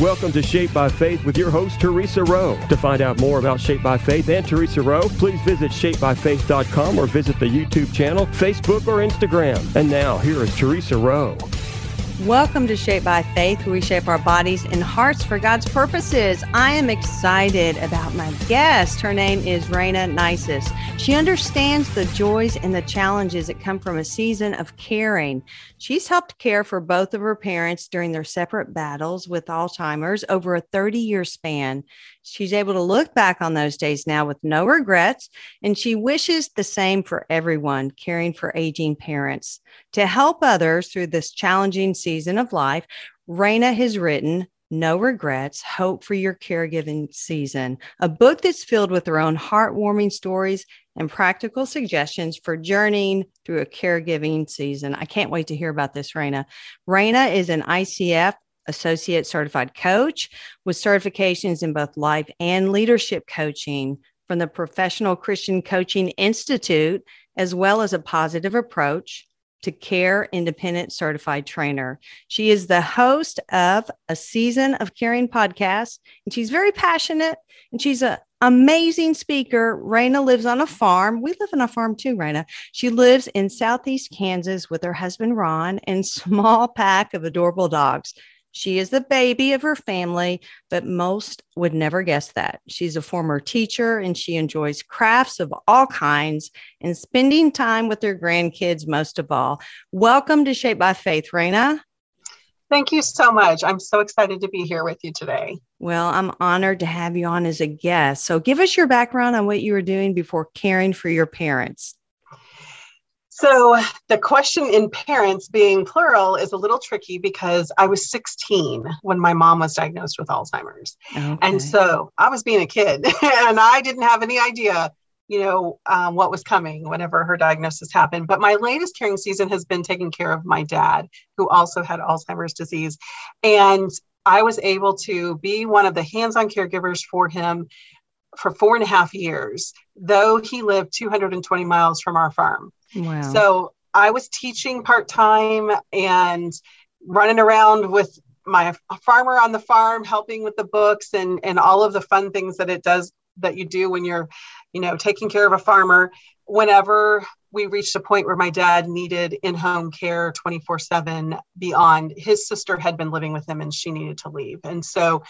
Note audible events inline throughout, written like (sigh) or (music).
Welcome to Shape by Faith with your host, Teresa Rowe. To find out more about Shape by Faith and Teresa Rowe, please visit shapebyfaith.com or visit the YouTube channel, Facebook, or Instagram. And now, here is Teresa Rowe. Welcome to Shape by Faith, where we shape our bodies and hearts for God's purposes. I am excited about my guest. Her name is Rayna Neises. She understands the joys and the challenges that come from a season of caring. She's helped care for both of her parents during their separate battles with Alzheimer's over a 30 year span. She's able to look back on those days now with no regrets, and she wishes the same for everyone caring for aging parents. To help others through this challenging season of life, Rayna has written no Regrets Hope for Your Caregiving Season, a book that's filled with her own heartwarming stories and practical suggestions for journeying through a caregiving season. I can't wait to hear about this, Rayna. Rayna is an ICF Associate Certified Coach with certifications in both life and leadership coaching from the Professional Christian Coaching Institute, as well as a positive approach to Care Independent Certified Trainer. She is the host of a season of caring podcast, and she's very passionate and she's an amazing speaker. Rayna lives on a farm. We live on a farm too, Rayna. She lives in Southeast Kansas with her husband, Ron, and (laughs) small pack of adorable dogs. She is the baby of her family, but most would never guess that. She's a former teacher and she enjoys crafts of all kinds and spending time with her grandkids most of all. Welcome to Shape by Faith, Rayna. Thank you so much. I'm so excited to be here with you today. Well, I'm honored to have you on as a guest. So, give us your background on what you were doing before caring for your parents. So the question in parents being plural is a little tricky because I was 16 when my mom was diagnosed with Alzheimer's. Okay. And so I was being a kid (laughs) and I didn't have any idea, you know, um, what was coming whenever her diagnosis happened. But my latest caring season has been taking care of my dad, who also had Alzheimer's disease. And I was able to be one of the hands on caregivers for him for four and a half years, though he lived 220 miles from our farm. Wow. So I was teaching part time and running around with my farmer on the farm, helping with the books and and all of the fun things that it does that you do when you're, you know, taking care of a farmer. Whenever we reached a point where my dad needed in-home care 24/7 beyond his sister had been living with him and she needed to leave. And so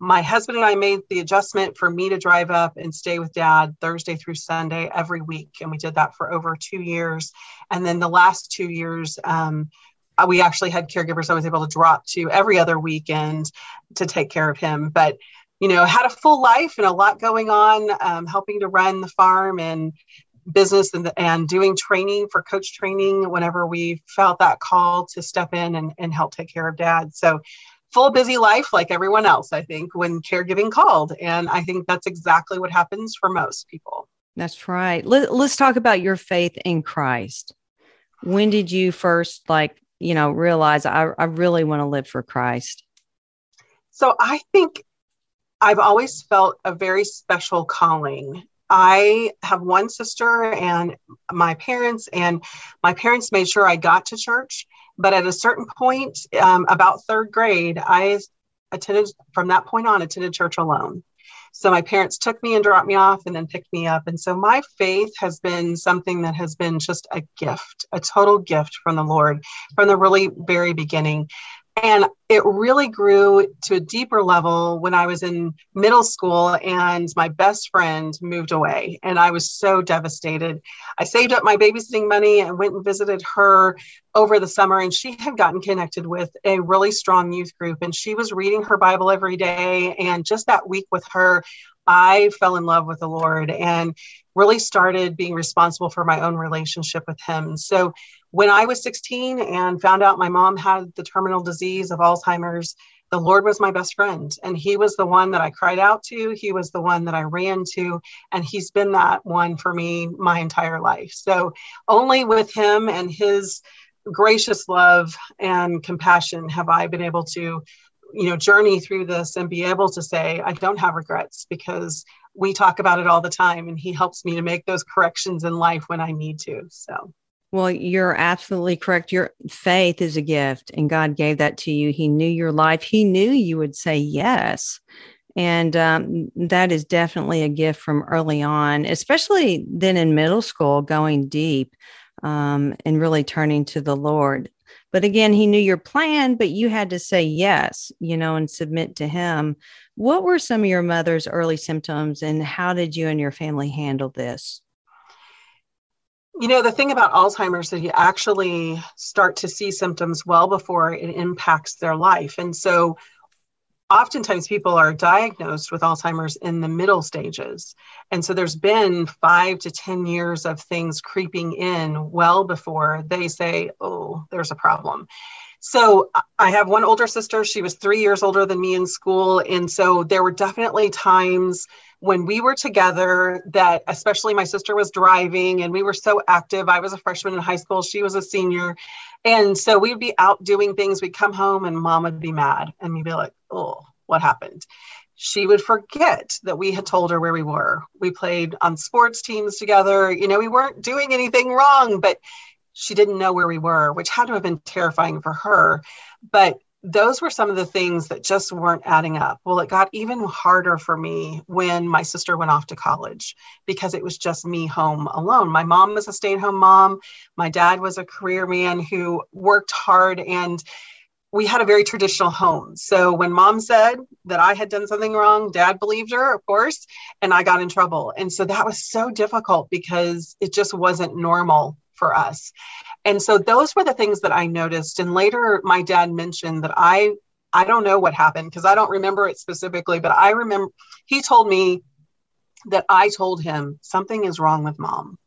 my husband and I made the adjustment for me to drive up and stay with dad Thursday through Sunday every week. And we did that for over two years. And then the last two years, um, we actually had caregivers I was able to drop to every other weekend to take care of him. But, you know, had a full life and a lot going on, um, helping to run the farm and business and, and doing training for coach training whenever we felt that call to step in and, and help take care of dad. So full busy life like everyone else, I think, when caregiving called. And I think that's exactly what happens for most people. That's right. Let, us talk about your faith in Christ. When did you first, like, you know, realize I, I really want to live for Christ? So I think I've always felt a very special calling. I have one sister and my parents, and my parents made sure I got to church. But at a certain point, um, about third grade, I attended from that point on, attended church alone. So my parents took me and dropped me off and then picked me up. And so my faith has been something that has been just a gift, a total gift from the Lord from the really very beginning. And it really grew to a deeper level when I was in middle school and my best friend moved away. And I was so devastated. I saved up my babysitting money and went and visited her over the summer. And she had gotten connected with a really strong youth group. And she was reading her Bible every day. And just that week with her, I fell in love with the Lord and really started being responsible for my own relationship with Him. So when I was 16 and found out my mom had the terminal disease of Alzheimer's, the Lord was my best friend. And He was the one that I cried out to. He was the one that I ran to. And He's been that one for me my entire life. So only with Him and His gracious love and compassion have I been able to you know journey through this and be able to say i don't have regrets because we talk about it all the time and he helps me to make those corrections in life when i need to so Well, you're absolutely correct. Your faith is a gift, and God gave that to you. He knew your life, He knew you would say yes. And um, that is definitely a gift from early on, especially then in middle school, going deep um, and really turning to the Lord. But again, He knew your plan, but you had to say yes, you know, and submit to Him. What were some of your mother's early symptoms, and how did you and your family handle this? You know, the thing about Alzheimer's is that you actually start to see symptoms well before it impacts their life. And so oftentimes people are diagnosed with Alzheimer's in the middle stages. And so there's been five to 10 years of things creeping in well before they say, oh, there's a problem. So I have one older sister. She was three years older than me in school. And so there were definitely times when we were together that especially my sister was driving and we were so active. I was a freshman in high school. She was a senior. And so we'd be out doing things. We'd come home and mom would be mad and we'd be like oh what happened? She would forget that we had told her where we were. We played on sports teams together. You know we weren't doing anything wrong but she didn't know where we were which had to have been terrifying for her but those were some of the things that just weren't adding up. Well, it got even harder for me when my sister went off to college because it was just me home alone. My mom was a stay at home mom. My dad was a career man who worked hard and we had a very traditional home. So when mom said that I had done something wrong, dad believed her, of course, and I got in trouble. And so that was so difficult because it just wasn't normal for us. And so those were the things that I noticed. And later my dad mentioned that I I don't know what happened because I don't remember it specifically, but I remember he told me that I told him something is wrong with mom.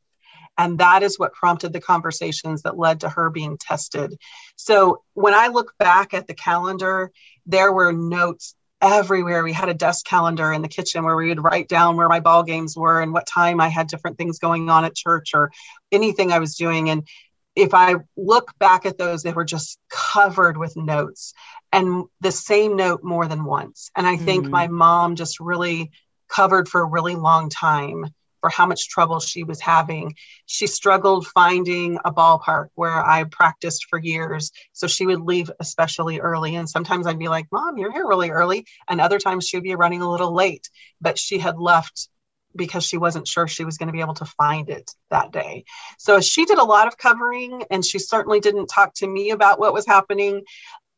And that is what prompted the conversations that led to her being tested. So when I look back at the calendar, there were notes everywhere. We had a desk calendar in the kitchen where we would write down where my ball games were and what time I had different things going on at church or anything I was doing. And if I look back at those, they were just covered with notes and the same note more than once. And I think mm-hmm. my mom just really covered for a really long time for how much trouble she was having. She struggled finding a ballpark where I practiced for years. So she would leave especially early. And sometimes I'd be like, Mom, you're here really early. And other times she'd be running a little late, but she had left because she wasn't sure she was going to be able to find it that day. So she did a lot of covering and she certainly didn't talk to me about what was happening.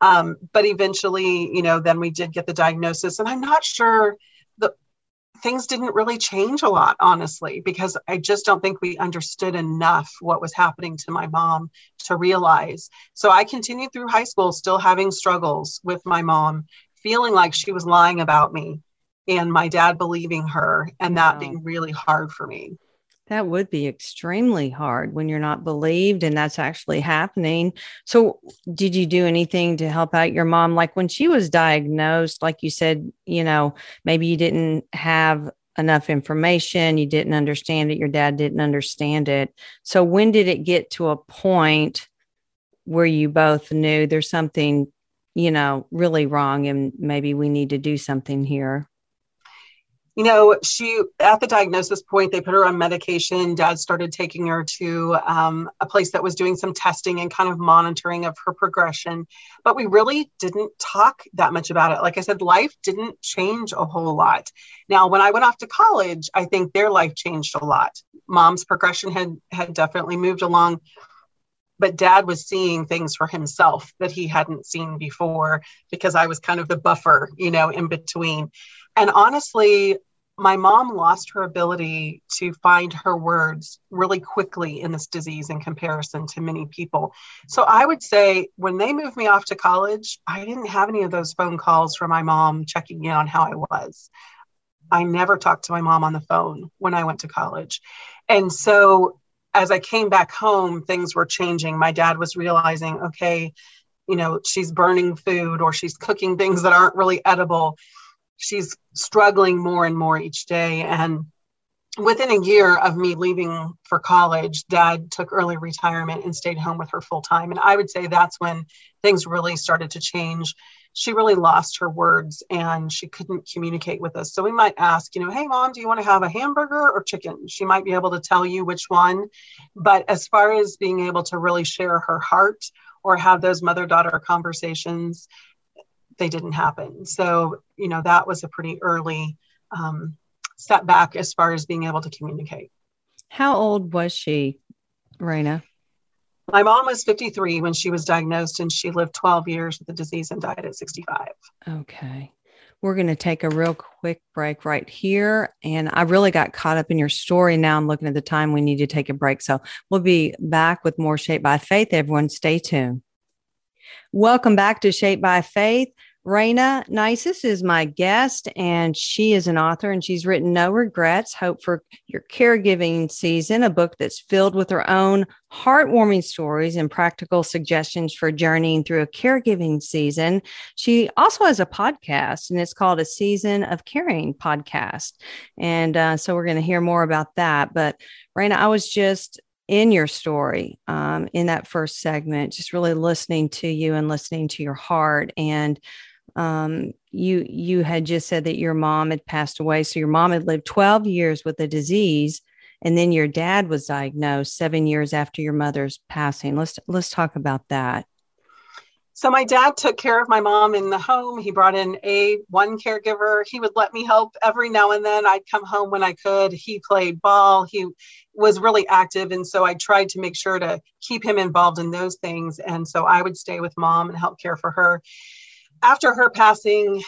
Um, but eventually, you know, then we did get the diagnosis. And I'm not sure the things didn't really change a lot, honestly, because I just don't think we understood enough what was happening to my mom to realize. So I continued through high school still having struggles with my mom, feeling like she was lying about me and my dad believing her and that wow. being really hard for me. That would be extremely hard when you're not believed and that's actually happening. So, did you do anything to help out your mom? Like when she was diagnosed, like you said, you know, maybe you didn't have enough information, you didn't understand it, your dad didn't understand it. So, when did it get to a point where you both knew there's something, you know, really wrong and maybe we need to do something here? You know, she at the diagnosis point, they put her on medication. Dad started taking her to um, a place that was doing some testing and kind of monitoring of her progression. But we really didn't talk that much about it. Like I said, life didn't change a whole lot. Now, when I went off to college, I think their life changed a lot. Mom's progression had had definitely moved along but dad was seeing things for himself that he hadn't seen before because I was kind of the buffer, you know, in between. And honestly, my mom lost her ability to find her words really quickly in this disease in comparison to many people. So I would say when they moved me off to college, I didn't have any of those phone calls from my mom checking in on how I was. I never talked to my mom on the phone when I went to college. And so as I came back home, things were changing. My dad was realizing, okay, you know, she's burning food or she's cooking things that aren't really edible she's struggling more and more each day. And within a year of me leaving for college, dad took early retirement and stayed home with her full time. And I would say that's when things really started to change. she really lost her words and she couldn't communicate with us. So we might ask, you know, hey, mom, do you want to have a hamburger or chicken? She might be able to tell you which one. But as far as being able to really share her heart or have those mother daughter conversations, they didn't happen. So, you know, that was a pretty early um, setback as far as being able to communicate. How old was she, Rayna? My mom was 53 when she was diagnosed, and she lived 12 years with the disease and died at 65. Okay. We're going to take a real quick break right here. And I really got caught up in your story. Now I'm looking at the time we need to take a break. So we'll be back with more Shaped by Faith. Everyone, stay tuned. Welcome back to Shaped by Faith. Rayna Neises is my guest, and she is an author and she's written No Regrets Hope for Your Caregiving Season, a book that's filled with her own heartwarming stories and practical suggestions for journeying through a caregiving season. She also has a podcast, and it's called A Season of Caring podcast. And uh, so we're going to hear more about that. But Rayna, I was just in your story um, in that first segment, just really listening to you and listening to your heart. And um, you you had just said that your mom had passed away so your mom had lived 12 years with a disease and then your dad was diagnosed 7 years after your mother's passing let's let's talk about that so my dad took care of my mom in the home. He brought in a one caregiver. He would let me help every now and then. I'd come home when i could. He played ball. He was really active. And so i tried to make sure to keep him involved in those things. And so i would stay with mom and help care for her. After her passing,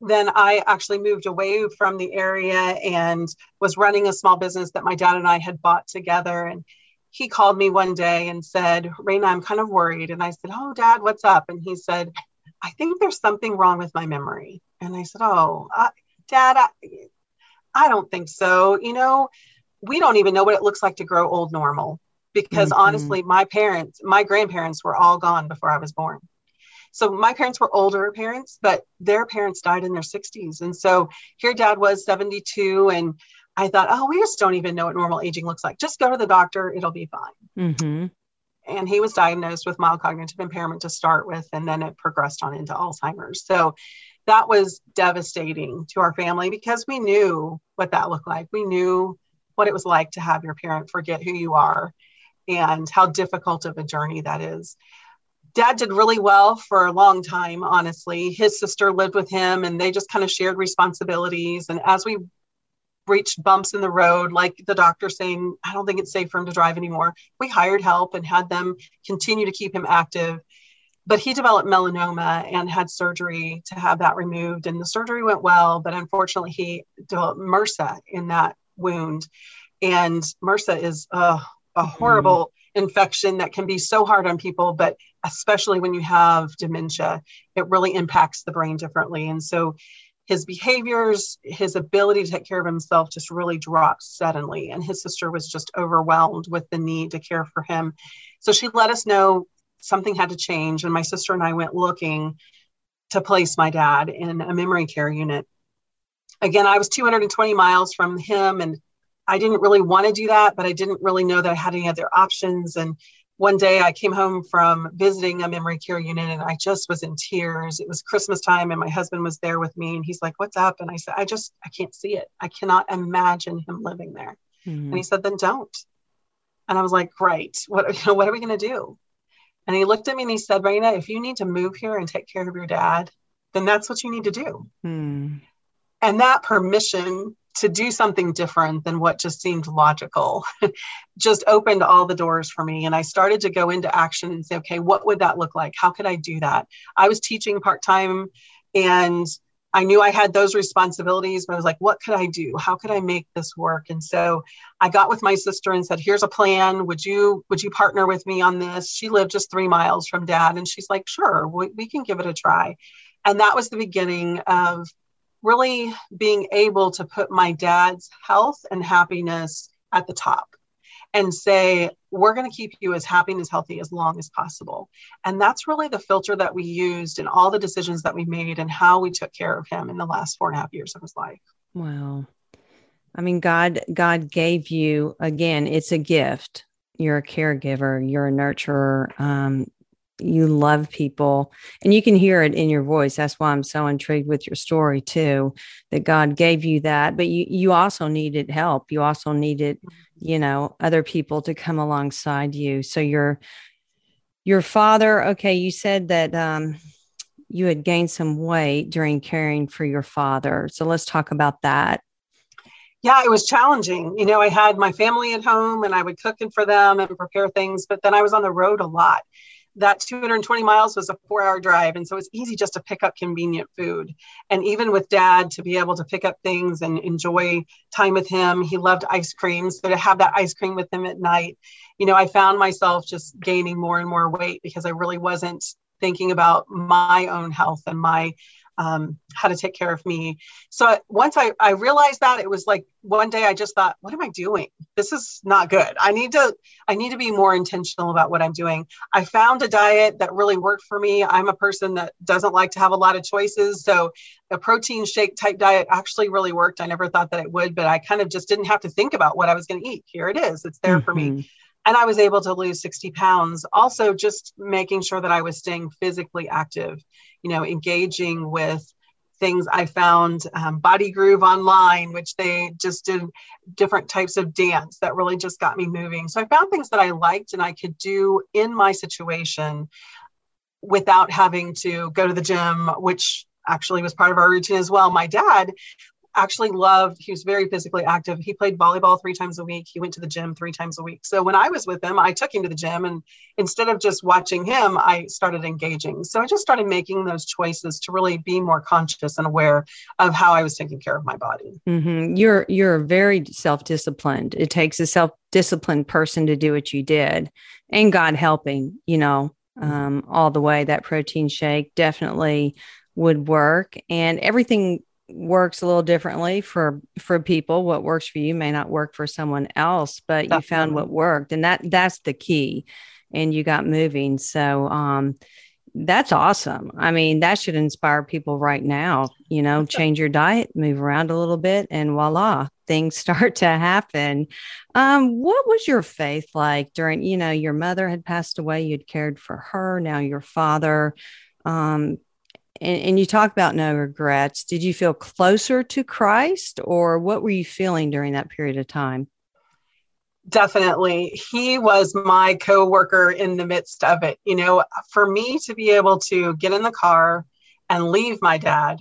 then I actually moved away from the area and was running a small business that my dad and I had bought together. And he called me one day and said, Rayna, I'm kind of worried. And I said, Oh, dad, what's up? And he said, I think there's something wrong with my memory. And I said, Oh, uh, dad, I, I don't think so. You know, we don't even know what it looks like to grow old normal because mm-hmm. honestly, my parents, my grandparents were all gone before I was born. So my parents were older parents, but their parents died in their 60s. And so here dad was 72 and I thought, oh, we just don't even know what normal aging looks like. Just go to the doctor, it'll be fine. Mm-hmm. And he was diagnosed with mild cognitive impairment to start with, and then it progressed on into Alzheimer's. So that was devastating to our family because we knew what that looked like. We knew what it was like to have your parent forget who you are and how difficult of a journey that is dad did really well for a long time honestly his sister lived with him and they just kind of shared responsibilities and as we reached bumps in the road like the doctor saying i don't think it's safe for him to drive anymore we hired help and had them continue to keep him active but he developed melanoma and had surgery to have that removed and the surgery went well but unfortunately he developed mrsa in that wound and mrsa is uh, a horrible mm infection that can be so hard on people, but especially when you have dementia, it really impacts the brain differently. And so his behaviors, his ability to take care of himself just really dropped suddenly. And his sister was just overwhelmed with the need to care for him. So she let us know something had to change. And my sister and I went looking to place my dad in a memory care unit. Again, I was 220 miles from him and I didn't really want to do that, but I didn't really know that I had any other options. And one day I came home from visiting a memory care unit and I just was in tears. It was Christmas time and my husband was there with me and he's like, What's up? And I said, I just, I can't see it. I cannot imagine him living there. Mm-hmm. And he said, Then don't. And I was like, Right. What, you (laughs) know, what are we going to do? And he looked at me and he said, Rayna, if you need to move here and take care of your dad, then that's what you need to do. Mm. And that permission to do something different than what just seemed logical (laughs) just opened all the doors for me. And i started to go into action and say okay what would that look like? How could i do that? I was teaching part-time and i knew i had those responsibilities but i was like what could i do? How could i make this work? And so i got with my sister and said here's a plan. Would you would you partner with me on this? She lived just three miles from dad. And she's like sure we, we can give it a try. And that was the beginning of really being able to put my dad's health and happiness at the top and say, we're going to keep you as happy and as healthy as long as possible. And that's really the filter that we used in all the decisions that we made and how we took care of him in the last four and a half years of his life. Wow. I mean, God, God gave you again, it's a gift. You're a caregiver, you're a nurturer. Um, you love people and you can hear it in your voice. That's why i'm so intrigued with your story too that god gave you that. But you you also needed help. You also needed you know other people to come alongside you. So your your father okay you said that um you had gained some weight during caring for your father. So let's talk about that. Yeah, it was challenging. You know, I had my family at home and I would cook and for them and prepare things, but then I was on the road a lot that 220 miles was a four hour drive. And so it's easy just to pick up convenient food. And even with dad, to be able to pick up things and enjoy time with him, he loved ice cream. So to have that ice cream with him at night, you know, I found myself just gaining more and more weight because I really wasn't thinking about my own health and my um, how to take care of me. So once I, I realized that it was like one day I just thought, what am I doing? This is not good. I need to, I need to be more intentional about what I'm doing. I found a diet that really worked for me. I'm a person that doesn't like to have a lot of choices. So a protein shake type diet actually really worked. I never thought that it would, but I kind of just didn't have to think about what I was going to eat. Here it is. It's there mm-hmm. for me mm-hmm. And I was able to lose 60 pounds. Also, just making sure that I was staying physically active you know, engaging with things I found um, Body Groove online, which they just did different types of dance that really just got me moving. So I found things that I liked and I could do in my situation without having to go to the gym, which actually was part of our routine as well. My dad actually loved he was very physically active. He played volleyball three times a week. He went to the gym three times a week. So when i was with him i took him to the gym and instead of just watching him i started engaging. So i just started making those choices to really be more conscious and aware of how i was taking care of my body. Mm-hmm. you're you're very self-disciplined. It takes a self-disciplined person to do what you did and god helping you know mm-hmm. um, all the way. That protein shake definitely would work and everything works a little differently for for people. What works for you may not work for someone else but Definitely. you found what worked and that that's the key and you got moving. So um that's awesome. I mean that should inspire people right now you know change your diet move around a little bit and voila things (laughs) start to happen. Um what was your faith like during you know your mother had passed away you'd cared for her now your father um and, and you talk about no regrets. Did you feel closer to Christ or what were you feeling during that period of time? Definitely. He was my co-worker in the midst of it. You know, for me to be able to get in the car and leave my dad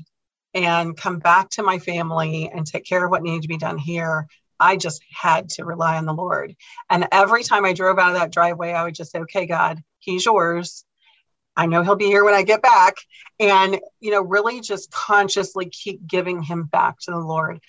and come back to my family and take care of what needed to be done here, I just had to rely on the Lord. And every time I drove out of that driveway, I would just say, okay, God, he's yours. I know he'll be here when I get back. And, you know, really just consciously keep giving him back to the Lord.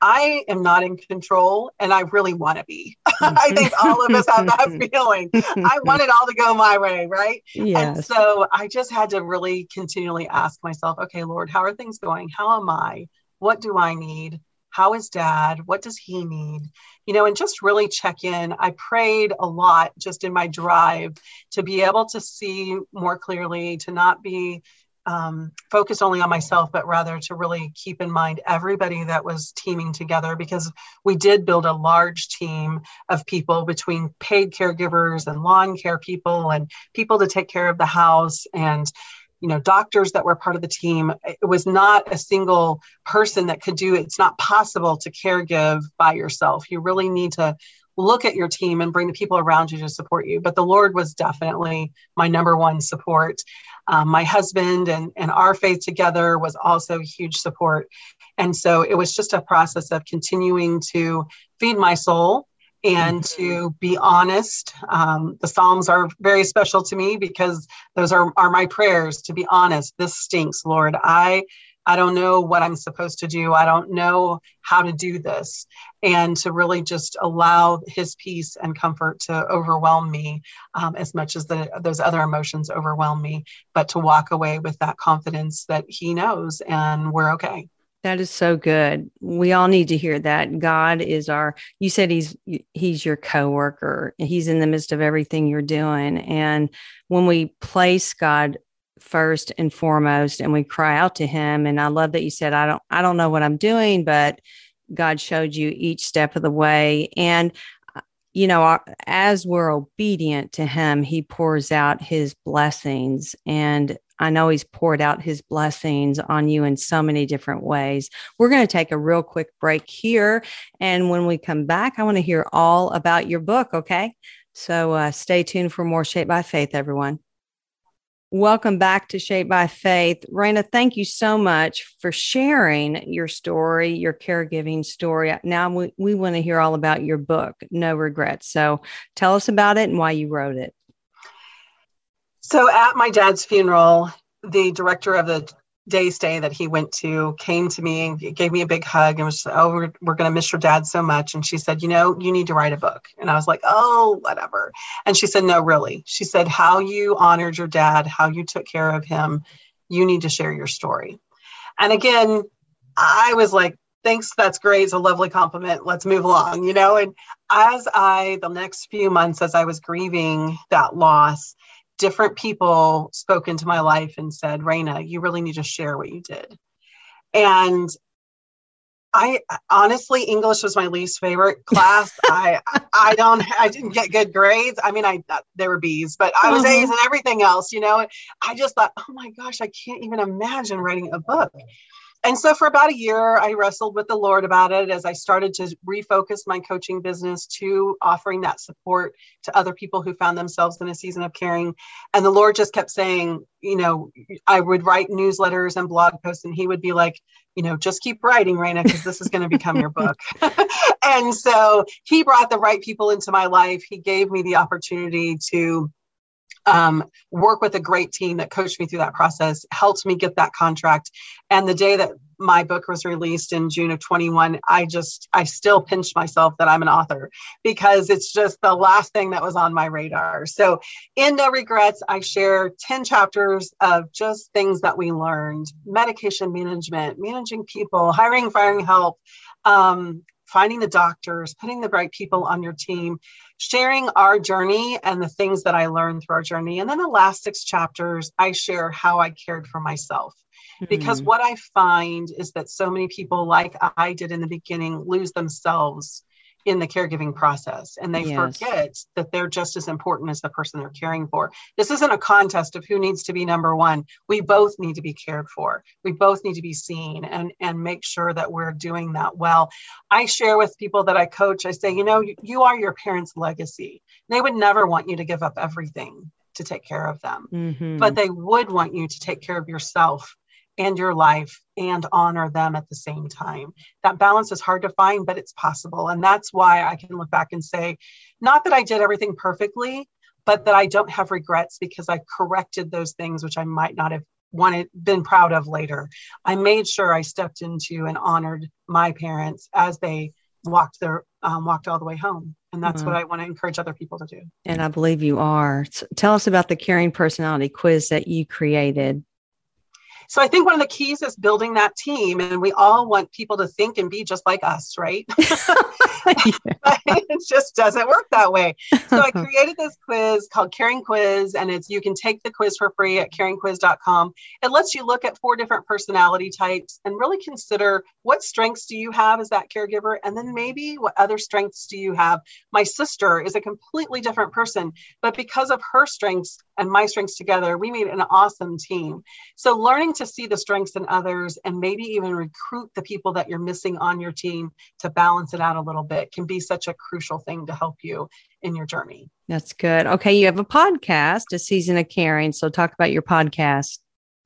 I am not in control and I really want to be. (laughs) I think all of us have that (laughs) feeling. I want it all to go my way, right? Yes. And so I just had to really continually ask myself, okay, Lord, how are things going? How am I? What do I need? How is dad? What does he need? You know, and just really check in. I prayed a lot just in my drive to be able to see more clearly, to not be um, focused only on myself, but rather to really keep in mind everybody that was teaming together because we did build a large team of people between paid caregivers and lawn care people and people to take care of the house and you know doctors that were part of the team it was not a single person that could do it. It's not possible to care give by yourself. You really need to look at your team and bring the people around you to support you. But the lord was definitely my number one support. Um, my husband and, and our faith together was also huge support. And so it was just a process of continuing to feed my soul and mm-hmm. to be honest. Um, the Psalms are very special to me because those are, are my prayers to be honest. This stinks, Lord. I I don't know what I'm supposed to do. I don't know how to do this. And to really just allow his peace and comfort to overwhelm me um, as much as the, those other emotions overwhelm me, but to walk away with that confidence that he knows and we're okay. That is so good. We all need to hear that. God is our you said he's he's your coworker. He's in the midst of everything you're doing and when we place God first and foremost and we cry out to him and I love that you said I don't I don't know what I'm doing but God showed you each step of the way and uh, you know, as we're obedient to him, he pours out his blessings. And I know he's poured out his blessings on you in so many different ways. We're going to take a real quick break here. And when we come back, I want to hear all about your book. Okay. So uh, stay tuned for more Shaped by Faith, everyone. Welcome back to Shaped by Faith. Rayna, thank you so much for sharing your story, your caregiving story. Now we, we want to hear all about your book, No Regrets. So tell us about it and why you wrote it. So at my dad's funeral, the director of the day stay that he went to came to me and gave me a big hug and was oh we're, we're going to miss your dad so much. And she said you know you need to write a book. And i was like oh whatever. And she said no really. She said how you honored your dad how you took care of him you need to share your story. And again i was like thanks that's great. It's a lovely compliment. Let's move along you know? And as i the next few months as i was grieving that loss different people spoke into my life and said, Rayna, you really need to share what you did. And I honestly, English was my least favorite (laughs) class. I I don't I didn't get good grades. I mean, I there were B's, but I was mm-hmm. A's and everything else. You know, I just thought, oh my gosh, I can't even imagine writing a book and so for about a year, I wrestled with the Lord about it as I started to refocus my coaching business to offering that support to other people who found themselves in a season of caring. And the Lord just kept saying, you know, I would write newsletters and blog posts, and He would be like, you know, just keep writing, Rayna, because this is going to become your book. (laughs) and so He brought the right people into my life. He gave me the opportunity to um, work with a great team that coached me through that process, helped me get that contract. And the day that my book was released in June of 21, I just, I still pinch myself that I'm an author because it's just the last thing that was on my radar. So, in No Regrets, I share 10 chapters of just things that we learned medication management, managing people, hiring, firing help. Um, finding the doctors, putting the right people on your team, sharing our journey and the things that I learned through our journey. And then the last six chapters, I share how I cared for myself. Mm-hmm. Because what I find is that so many people, like I did in the beginning, lose themselves in the caregiving process and they yes. forget that they're just as important as the person they're caring for. This isn't a contest of who needs to be number one. We both need to be cared for. We both need to be seen and, and make sure that we're doing that well. I share with people that I coach, I say, you know, you, you are your parents' legacy. They would never want you to give up everything to take care of them, mm-hmm. but they would want you to take care of yourself and your life and honor them at the same time. That balance is hard to find, but it's possible. And that's why I can look back and say, not that I did everything perfectly, but that I don't have regrets because I corrected those things which I might not have wanted been proud of later. I made sure I stepped into and honored my parents as they walked their um, walked all the way home and that's mm-hmm. what i want to encourage other people to do and i believe you are so tell us about the caring personality quiz that you created so I think one of the keys is building that team, and we all want people to think and be just like us, right? (laughs) (laughs) it just doesn't work that way. So I (laughs) created this quiz called Caring Quiz, and it's you can take the quiz for free at caringquiz.com. It lets you look at four different personality types and really consider what strengths do you have as that caregiver, and then maybe what other strengths do you have. My sister is a completely different person, but because of her strengths and my strengths together, we made an awesome team. So learning to see the strengths in others and maybe even recruit the people that you're missing on your team to balance it out a little bit can be such a crucial thing to help you in your journey. That's good. Okay, you have a podcast, A Season of Caring. So talk about your podcast.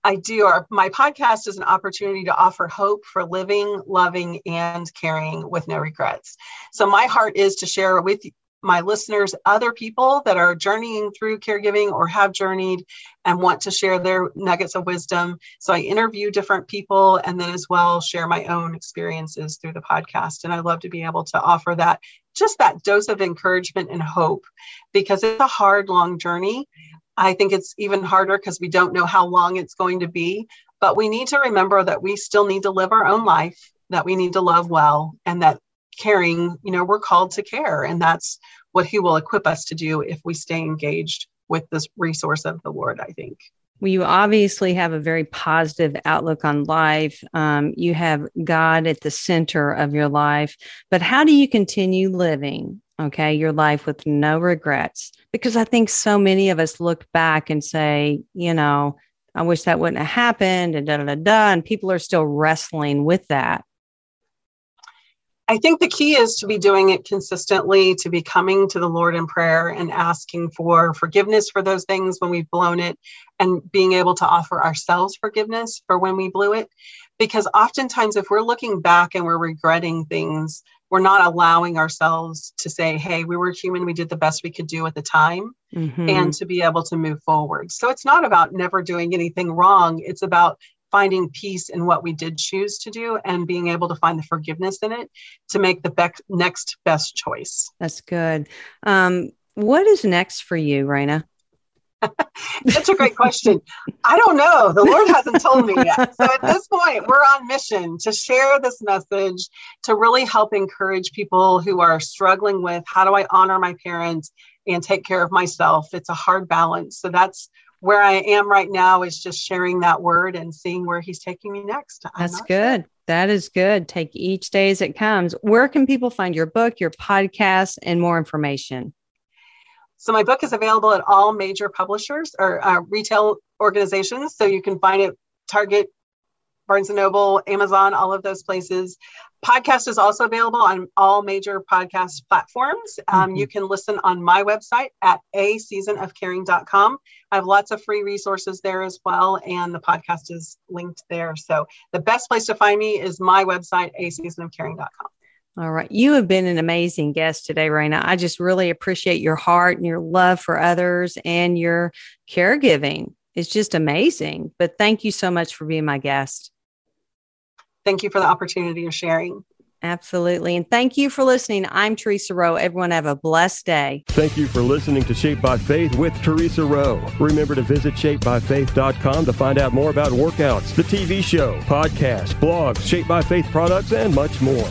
I do. Our, my podcast is an opportunity to offer hope for living, loving, and caring with no regrets. So, my heart is to share with my listeners other people that are journeying through caregiving or have journeyed and want to share their nuggets of wisdom. So I interview different people and then as well share my own experiences through the podcast. And I love to be able to offer that just that dose of encouragement and hope because it's a hard, long journey. I think it's even harder because we don't know how long it's going to be. But we need to remember that we still need to live our own life, that we need to love well, and that caring, you know, we're called to care. And that's what He will equip us to do if we stay engaged with this resource of the Lord, I think. Well, you obviously have a very positive outlook on life. Um, you have God at the center of your life. But how do you continue living okay, your life with no regrets. Because I think so many of us look back and say, you know, I wish that wouldn't have happened and da da da da. And people are still wrestling with that. I think the key is to be doing it consistently, to be coming to the Lord in prayer and asking for forgiveness for those things when we've blown it, and being able to offer ourselves forgiveness for when we blew it. Because oftentimes, if we're looking back and we're regretting things, we're not allowing ourselves to say, hey, we were human, we did the best we could do at the time, mm-hmm. and to be able to move forward. So it's not about never doing anything wrong, it's about finding peace in what we did choose to do and being able to find the forgiveness in it to make the be- next best choice. That's good. Um, what is next for you, Rayna? (laughs) That's a great question. I don't know. The Lord (laughs) hasn't told me yet. So at this point, we're on mission to share this message to really help encourage people who are struggling with how do I honor my parents and take care of myself. It's a hard balance. So that's where I am right now is just sharing that word and seeing where he's taking me next. I'm That's good. Sure. That is good. Take each day as it comes. Where can people find your book, your podcast, and more information? So my book is available at all major publishers or uh, retail organizations. So you can find it Target, Barnes and Noble, Amazon, all of those places. Podcast is also available on all major podcast platforms. Um, mm-hmm. You can listen on my website at a seasonofcaring.com. I have lots of free resources there as well, and the podcast is linked there. So the best place to find me is my website, a seasonofcaring.com. All right. You have been an amazing guest today, Rayna. I just really appreciate your heart and your love for others and your caregiving. It's just amazing. But thank you so much for being my guest. Thank you for the opportunity of sharing. Absolutely. And thank you for listening. I'm Teresa Rowe. Everyone have a blessed day. Thank you for listening to Shape by Faith with Teresa Rowe. Remember to visit shapebyfaith.com to find out more about workouts, the TV show, podcasts, blogs, Shape by Faith products, and much more.